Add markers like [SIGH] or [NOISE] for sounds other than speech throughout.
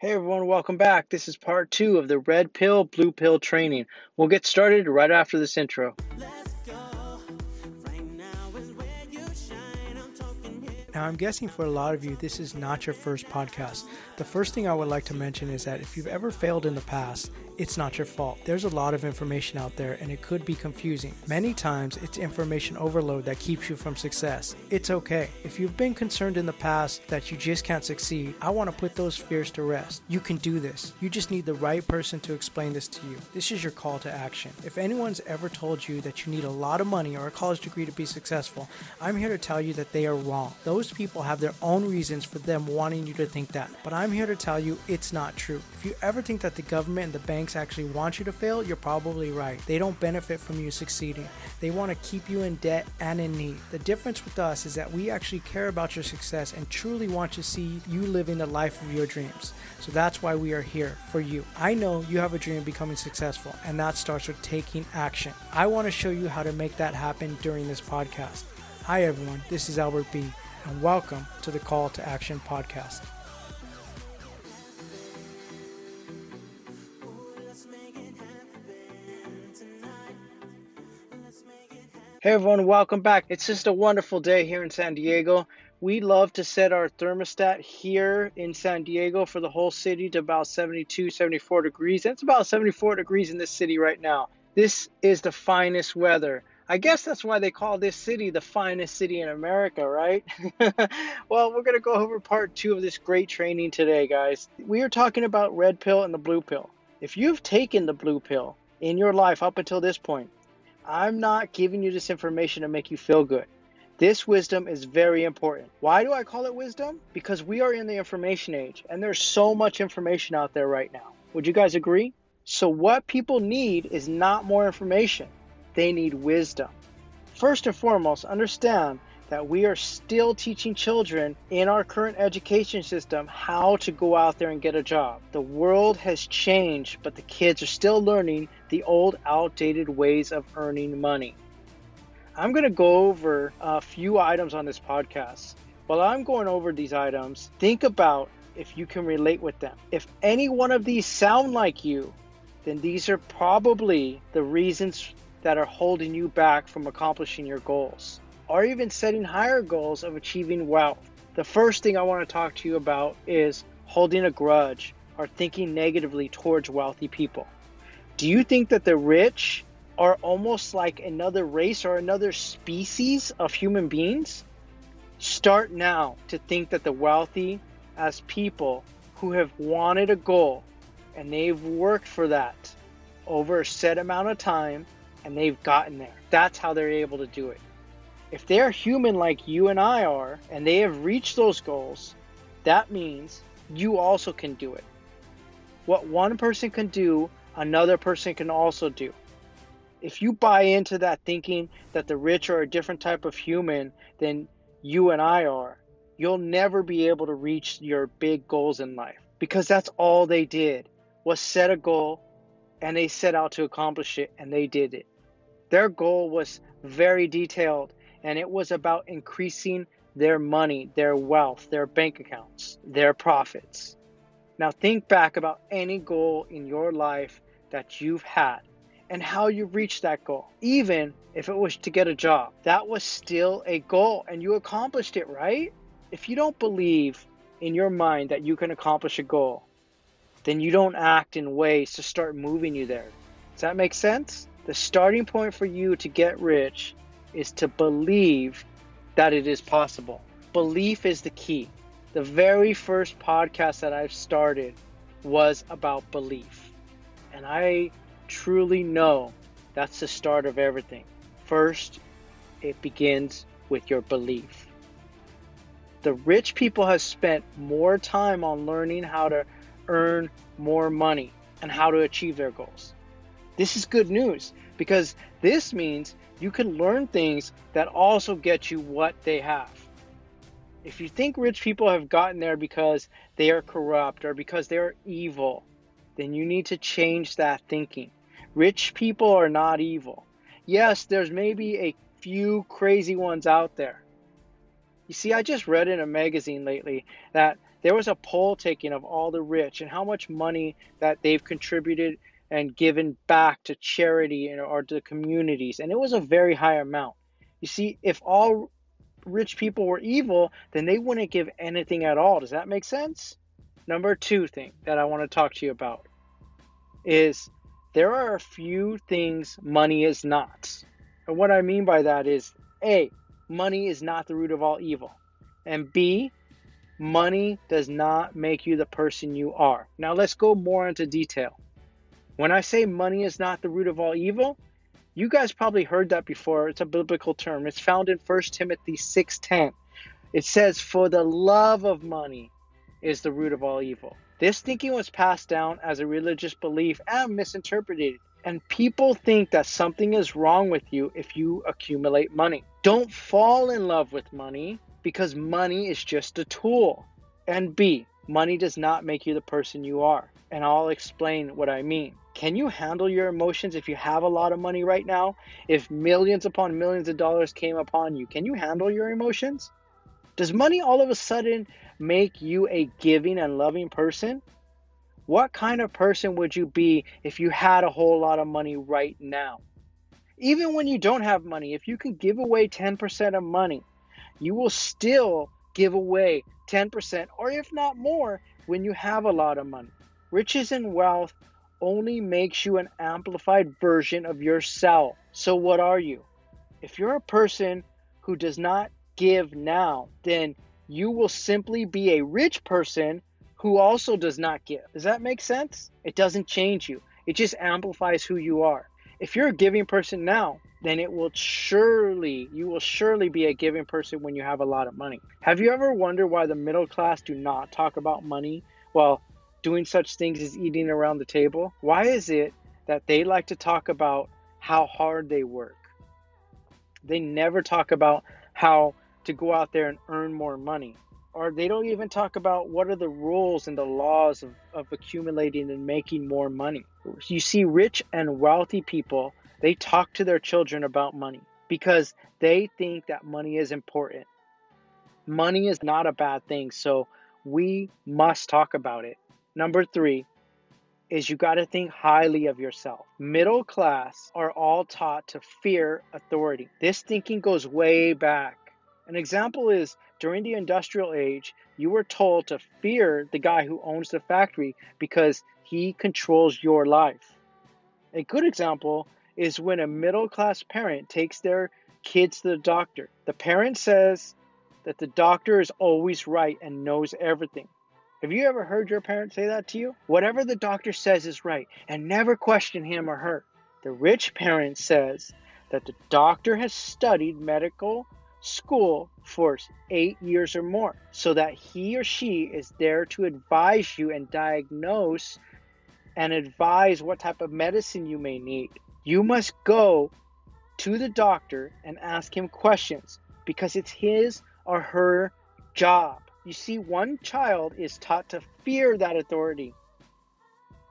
Hey everyone, welcome back. This is part two of the red pill, blue pill training. We'll get started right after this intro. Now, I'm guessing for a lot of you, this is not your first podcast. The first thing I would like to mention is that if you've ever failed in the past, it's not your fault. There's a lot of information out there and it could be confusing. Many times it's information overload that keeps you from success. It's okay. If you've been concerned in the past that you just can't succeed, I want to put those fears to rest. You can do this. You just need the right person to explain this to you. This is your call to action. If anyone's ever told you that you need a lot of money or a college degree to be successful, I'm here to tell you that they are wrong. Those people have their own reasons for them wanting you to think that. But I'm here to tell you it's not true. If you ever think that the government and the banks banks actually want you to fail, you're probably right. They don't benefit from you succeeding. They want to keep you in debt and in need. The difference with us is that we actually care about your success and truly want to see you living the life of your dreams. So that's why we are here for you. I know you have a dream of becoming successful, and that starts with taking action. I want to show you how to make that happen during this podcast. Hi, everyone. This is Albert B., and welcome to the Call to Action podcast. Hey everyone, welcome back. It's just a wonderful day here in San Diego. We love to set our thermostat here in San Diego for the whole city to about 72, 74 degrees. It's about 74 degrees in this city right now. This is the finest weather. I guess that's why they call this city the finest city in America, right? [LAUGHS] well, we're going to go over part two of this great training today, guys. We are talking about red pill and the blue pill. If you've taken the blue pill in your life up until this point, I'm not giving you this information to make you feel good. This wisdom is very important. Why do I call it wisdom? Because we are in the information age and there's so much information out there right now. Would you guys agree? So, what people need is not more information, they need wisdom. First and foremost, understand that we are still teaching children in our current education system how to go out there and get a job. The world has changed, but the kids are still learning the old, outdated ways of earning money. I'm going to go over a few items on this podcast. While I'm going over these items, think about if you can relate with them. If any one of these sound like you, then these are probably the reasons that are holding you back from accomplishing your goals or even setting higher goals of achieving wealth. The first thing I want to talk to you about is holding a grudge or thinking negatively towards wealthy people. Do you think that the rich are almost like another race or another species of human beings? Start now to think that the wealthy, as people who have wanted a goal and they've worked for that over a set amount of time and they've gotten there. That's how they're able to do it. If they're human like you and I are, and they have reached those goals, that means you also can do it. What one person can do, another person can also do. If you buy into that thinking that the rich are a different type of human than you and I are, you'll never be able to reach your big goals in life because that's all they did was set a goal and they set out to accomplish it and they did it. Their goal was very detailed and it was about increasing their money, their wealth, their bank accounts, their profits. Now, think back about any goal in your life that you've had and how you reached that goal. Even if it was to get a job, that was still a goal and you accomplished it, right? If you don't believe in your mind that you can accomplish a goal, then you don't act in ways to start moving you there. Does that make sense? The starting point for you to get rich is to believe that it is possible. Belief is the key. The very first podcast that I've started was about belief. And I truly know that's the start of everything. First, it begins with your belief. The rich people have spent more time on learning how to earn more money and how to achieve their goals. This is good news because this means you can learn things that also get you what they have. If you think rich people have gotten there because they are corrupt or because they are evil, then you need to change that thinking. Rich people are not evil. Yes, there's maybe a few crazy ones out there. You see, I just read in a magazine lately that there was a poll taken of all the rich and how much money that they've contributed and given back to charity or to the communities, and it was a very high amount. You see, if all rich people were evil, then they wouldn't give anything at all. Does that make sense? Number two thing that I want to talk to you about is there are a few things money is not. And what I mean by that is A, money is not the root of all evil. And B, money does not make you the person you are. Now let's go more into detail. When I say money is not the root of all evil, you guys probably heard that before. It's a biblical term. It's found in 1 Timothy 6:10. It says, "For the love of money is the root of all evil." This thinking was passed down as a religious belief and misinterpreted. And people think that something is wrong with you if you accumulate money. Don't fall in love with money because money is just a tool. And B, money does not make you the person you are. And I'll explain what I mean. Can you handle your emotions if you have a lot of money right now? If millions upon millions of dollars came upon you, can you handle your emotions? Does money all of a sudden make you a giving and loving person? What kind of person would you be if you had a whole lot of money right now? Even when you don't have money, if you can give away 10% of money, you will still give away 10% or if not more when you have a lot of money. Riches and wealth only makes you an amplified version of yourself. So, what are you? If you're a person who does not give now, then you will simply be a rich person who also does not give. Does that make sense? It doesn't change you, it just amplifies who you are. If you're a giving person now, then it will surely, you will surely be a giving person when you have a lot of money. Have you ever wondered why the middle class do not talk about money? Well, doing such things as eating around the table? Why is it that they like to talk about how hard they work? They never talk about how to go out there and earn more money. Or they don't even talk about what are the rules and the laws of, of accumulating and making more money. You see, rich and wealthy people, they talk to their children about money because they think that money is important. Money is not a bad thing, so we must talk about it. Number three is you got to think highly of yourself. Middle class are all taught to fear authority. This thinking goes way back. An example is during the industrial age, you were told to fear the guy who owns the factory because he controls your life. A good example is when a middle class parent takes their kids to the doctor. The parent says that the doctor is always right and knows everything. Have you ever heard your parents say that to you? Whatever the doctor says is right, and never question him or her. The rich parent says that the doctor has studied medical school for eight years or more, so that he or she is there to advise you and diagnose and advise what type of medicine you may need. You must go to the doctor and ask him questions because it's his or her job. You see, one child is taught to fear that authority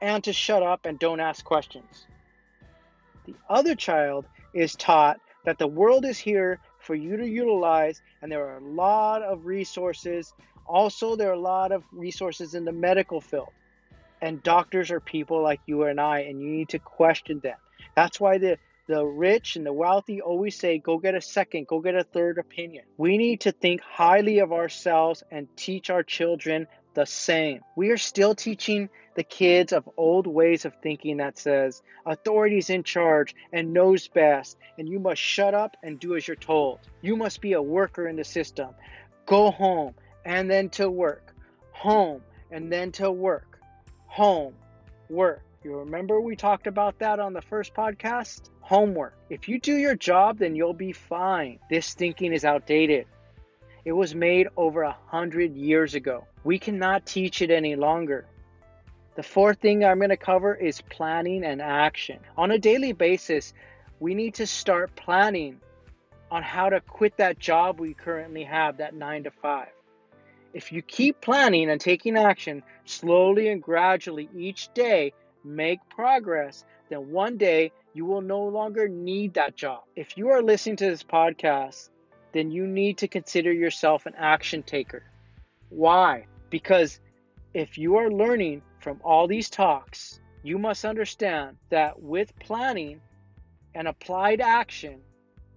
and to shut up and don't ask questions. The other child is taught that the world is here for you to utilize, and there are a lot of resources. Also, there are a lot of resources in the medical field, and doctors are people like you and I, and you need to question them. That's why the the rich and the wealthy always say, go get a second, go get a third opinion. We need to think highly of ourselves and teach our children the same. We are still teaching the kids of old ways of thinking that says authority's in charge and knows best, and you must shut up and do as you're told. You must be a worker in the system. Go home and then to work. Home and then to work. Home, work. You remember we talked about that on the first podcast? Homework. If you do your job, then you'll be fine. This thinking is outdated. It was made over a hundred years ago. We cannot teach it any longer. The fourth thing I'm going to cover is planning and action. On a daily basis, we need to start planning on how to quit that job we currently have, that nine to five. If you keep planning and taking action slowly and gradually each day, make progress, then one day you will no longer need that job. If you are listening to this podcast, then you need to consider yourself an action taker. Why? Because if you are learning from all these talks, you must understand that with planning and applied action,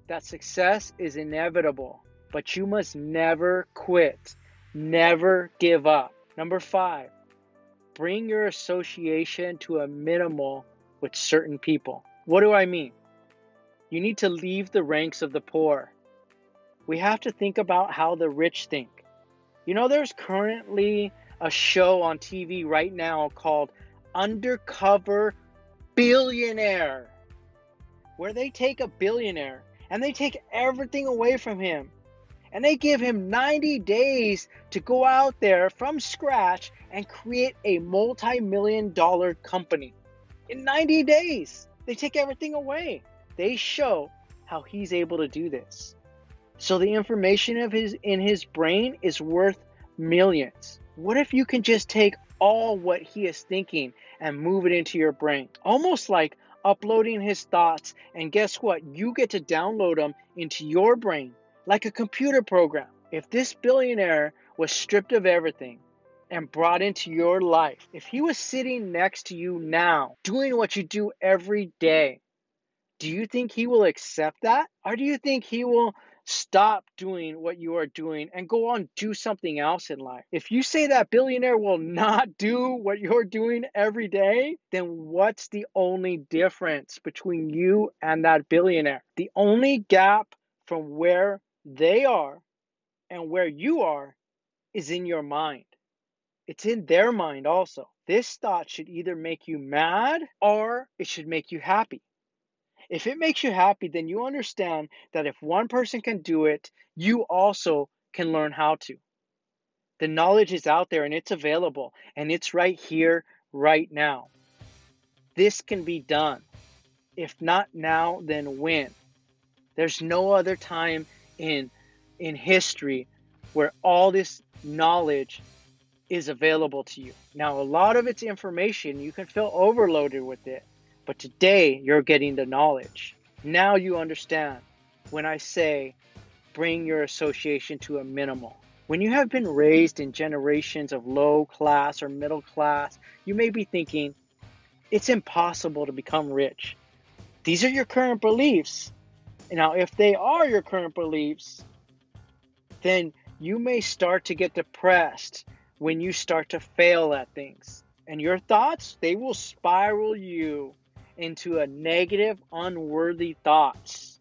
that success is inevitable, but you must never quit, never give up. Number five, bring your association to a minimal with certain people. What do I mean? You need to leave the ranks of the poor. We have to think about how the rich think. You know, there's currently a show on TV right now called Undercover Billionaire, where they take a billionaire and they take everything away from him. And they give him 90 days to go out there from scratch and create a multi million dollar company. In 90 days, they take everything away. They show how he's able to do this. So the information of his in his brain is worth millions. What if you can just take all what he is thinking and move it into your brain? Almost like uploading his thoughts, and guess what? You get to download them into your brain like a computer program. If this billionaire was stripped of everything and brought into your life, if he was sitting next to you now, doing what you do every day, do you think he will accept that? Or do you think he will stop doing what you are doing and go on do something else in life. If you say that billionaire will not do what you're doing every day, then what's the only difference between you and that billionaire? The only gap from where they are and where you are is in your mind. It's in their mind also. This thought should either make you mad or it should make you happy. If it makes you happy, then you understand that if one person can do it, you also can learn how to. The knowledge is out there and it's available and it's right here, right now. This can be done. If not now, then when? There's no other time in in history where all this knowledge is available to you. Now, a lot of it's information, you can feel overloaded with it. But today you're getting the knowledge. Now you understand when I say bring your association to a minimal. When you have been raised in generations of low class or middle class, you may be thinking, it's impossible to become rich. These are your current beliefs. Now, if they are your current beliefs, then you may start to get depressed when you start to fail at things. And your thoughts, they will spiral you into a negative, unworthy thoughts,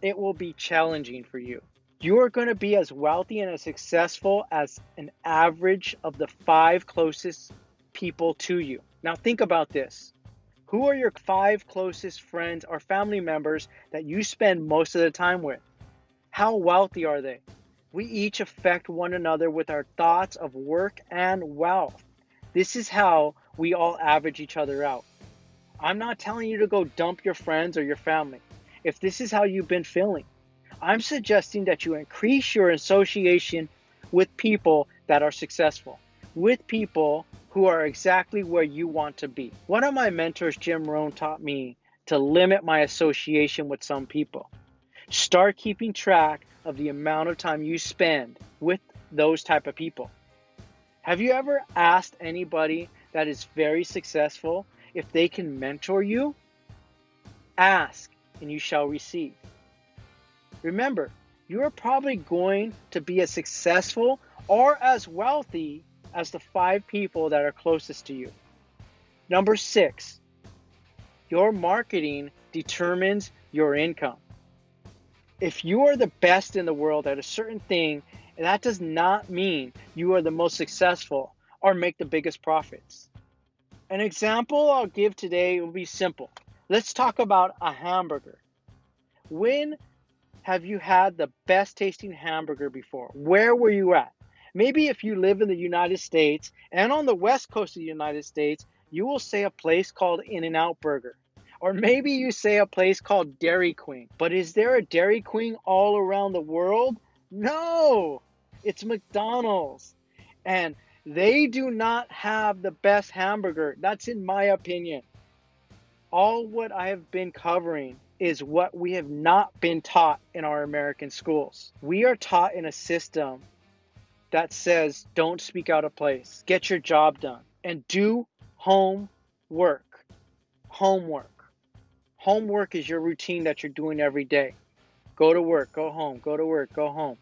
it will be challenging for you. You are going to be as wealthy and as successful as an average of the five closest people to you. Now, think about this. Who are your five closest friends or family members that you spend most of the time with? How wealthy are they? We each affect one another with our thoughts of work and wealth. This is how we all average each other out. I'm not telling you to go dump your friends or your family. If this is how you've been feeling, I'm suggesting that you increase your association with people that are successful, with people who are exactly where you want to be. One of my mentors, Jim Rohn, taught me to limit my association with some people. Start keeping track of the amount of time you spend with those type of people. Have you ever asked anybody that is very successful if they can mentor you, ask and you shall receive. Remember, you are probably going to be as successful or as wealthy as the five people that are closest to you. Number six, your marketing determines your income. If you are the best in the world at a certain thing, that does not mean you are the most successful or make the biggest profits. An example I'll give today will be simple. Let's talk about a hamburger. When have you had the best tasting hamburger before? Where were you at? Maybe if you live in the United States and on the west coast of the United States, you will say a place called In N Out Burger. Or maybe you say a place called Dairy Queen. But is there a Dairy Queen all around the world? No, it's McDonald's. And they do not have the best hamburger. That's in my opinion. All what I have been covering is what we have not been taught in our American schools. We are taught in a system that says don't speak out of place. Get your job done and do homework. Homework. Homework is your routine that you're doing every day. Go to work, go home, go to work, go home.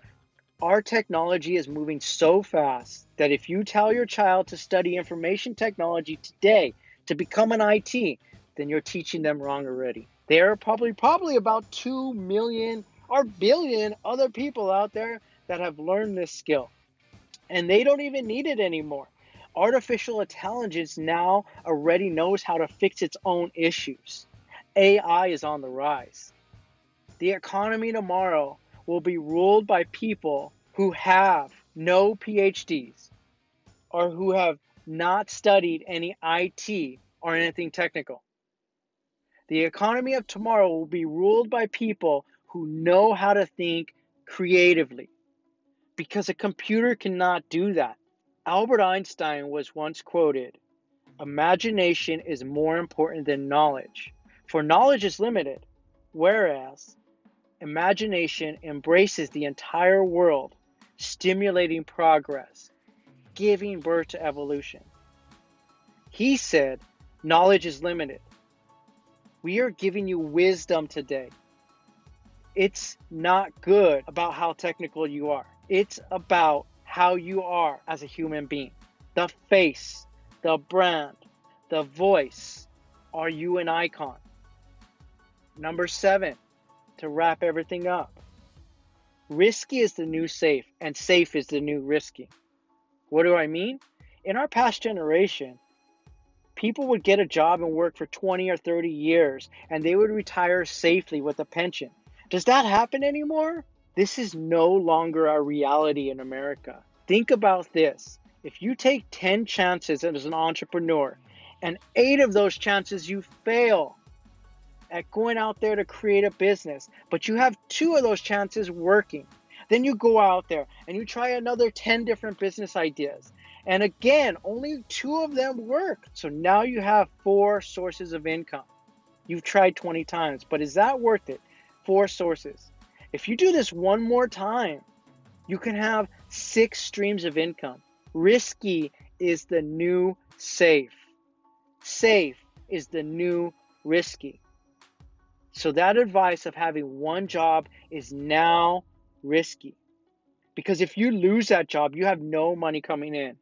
Our technology is moving so fast that if you tell your child to study information technology today to become an IT, then you're teaching them wrong already. There are probably probably about 2 million or billion other people out there that have learned this skill. And they don't even need it anymore. Artificial intelligence now already knows how to fix its own issues. AI is on the rise. The economy tomorrow will be ruled by people who have no PhDs or who have not studied any IT or anything technical. The economy of tomorrow will be ruled by people who know how to think creatively because a computer cannot do that. Albert Einstein was once quoted Imagination is more important than knowledge, for knowledge is limited, whereas imagination embraces the entire world, stimulating progress, giving birth to evolution. He said, Knowledge is limited. We are giving you wisdom today. It's not good about how technical you are. It's about how you are as a human being. The face, the brand, the voice. Are you an icon? Number seven, to wrap everything up. Risky is the new safe, and safe is the new risky. What do I mean? In our past generation, people would get a job and work for 20 or 30 years, and they would retire safely with a pension. Does that happen anymore? This is no longer a reality in America. Think about this. If you take 10 chances as an entrepreneur and eight of those chances you fail at going out there to create a business, but you have two of those chances working, then you go out there and you try another 10 different business ideas. And again, only two of them work. So now you have four sources of income. You've tried 20 times, but is that worth it? Four sources. If you do this one more time, you can have six streams of income. Risky is the new safe. Safe is the new risky. So that advice of having one job is now risky. Because if you lose that job, you have no money coming in.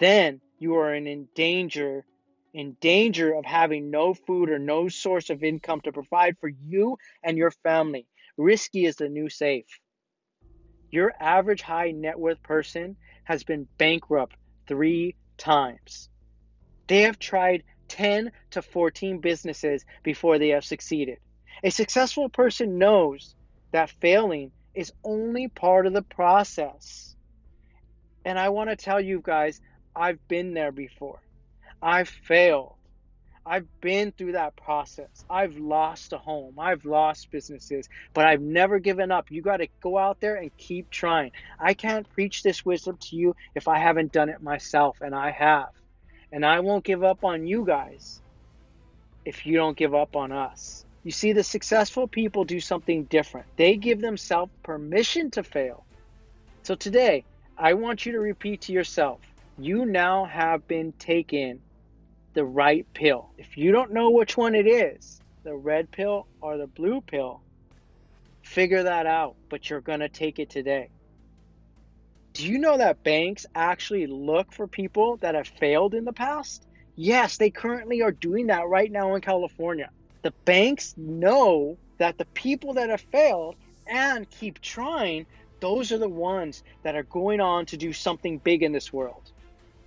Then you are in danger in danger of having no food or no source of income to provide for you and your family. Risky is the new safe. Your average high net worth person has been bankrupt three times. They have tried 10 to 14 businesses before they have succeeded. A successful person knows that failing is only part of the process. And I want to tell you guys, I've been there before. I've failed. I've been through that process. I've lost a home. I've lost businesses, but I've never given up. You got to go out there and keep trying. I can't preach this wisdom to you if I haven't done it myself, and I have. And I won't give up on you guys if you don't give up on us. You see, the successful people do something different. They give themselves permission to fail. So today, I want you to repeat to yourself you now have been taken the right pill. If you don't know which one it is, the red pill or the blue pill, figure that out, but you're going to take it today. Do you know that banks actually look for people that have failed in the past? Yes, they currently are doing that right now in California. The banks know that the people that have failed and keep trying, those are the ones that are going on to do something big in this world.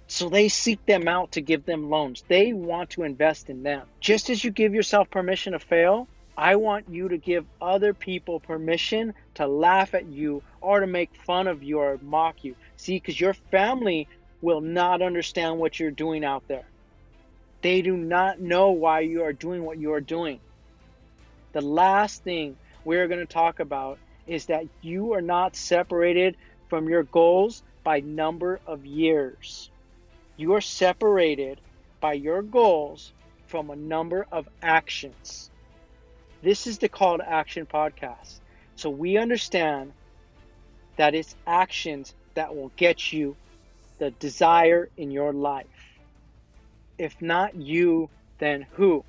So they seek them out to give them loans. They want to invest in them. Just as you give yourself permission to fail, I want you to give other people permission to laugh at you or to make fun of you or mock you. See, because your family will not understand what you're doing out there. They do not know why you are doing what you are doing. The last thing we're going to talk about is that you are not separated from your goals by number of years. You are separated by your goals from a number of actions. This is the Call to Action podcast. So we understand that it's actions that will get you the desire in your life. If not you, then who?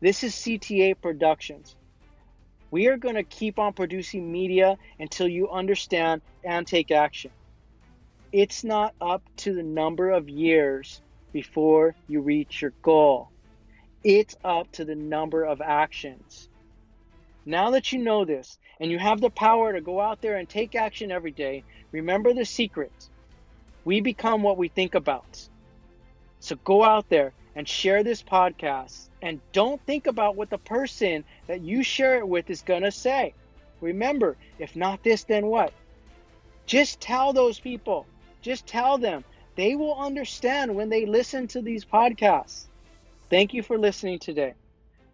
This is CTA Productions. We are going to keep on producing media until you understand and take action. It's not up to the number of years before you reach your goal. It's up to the number of actions. Now that you know this and you have the power to go out there and take action every day, remember the secret. We become what we think about. So go out there and share this podcast and don't think about what the person that you share it with is going to say. Remember, if not this, then what? Just tell those people. Just tell them. They will understand when they listen to these podcasts. Thank you for listening today.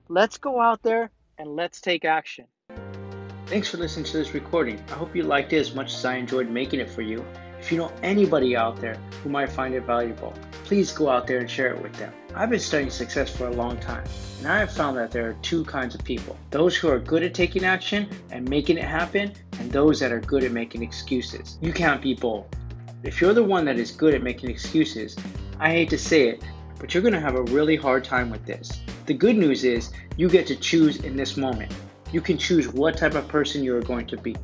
Let's go out there and let's take action. Thanks for listening to this recording. I hope you liked it as much as I enjoyed making it for you. If you know anybody out there who might find it valuable, please go out there and share it with them. I've been studying success for a long time, and I have found that there are two kinds of people those who are good at taking action and making it happen, and those that are good at making excuses. You can't be both. If you're the one that is good at making excuses, I hate to say it, but you're going to have a really hard time with this. The good news is you get to choose in this moment. You can choose what type of person you are going to be.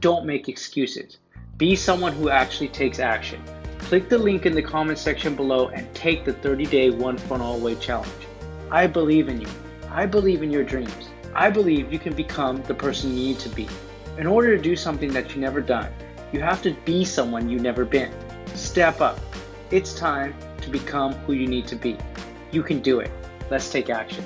Don't make excuses. Be someone who actually takes action. Click the link in the comment section below and take the 30 day one funnel away challenge. I believe in you. I believe in your dreams. I believe you can become the person you need to be. In order to do something that you've never done, you have to be someone you've never been. Step up. It's time to become who you need to be. You can do it. Let's take action.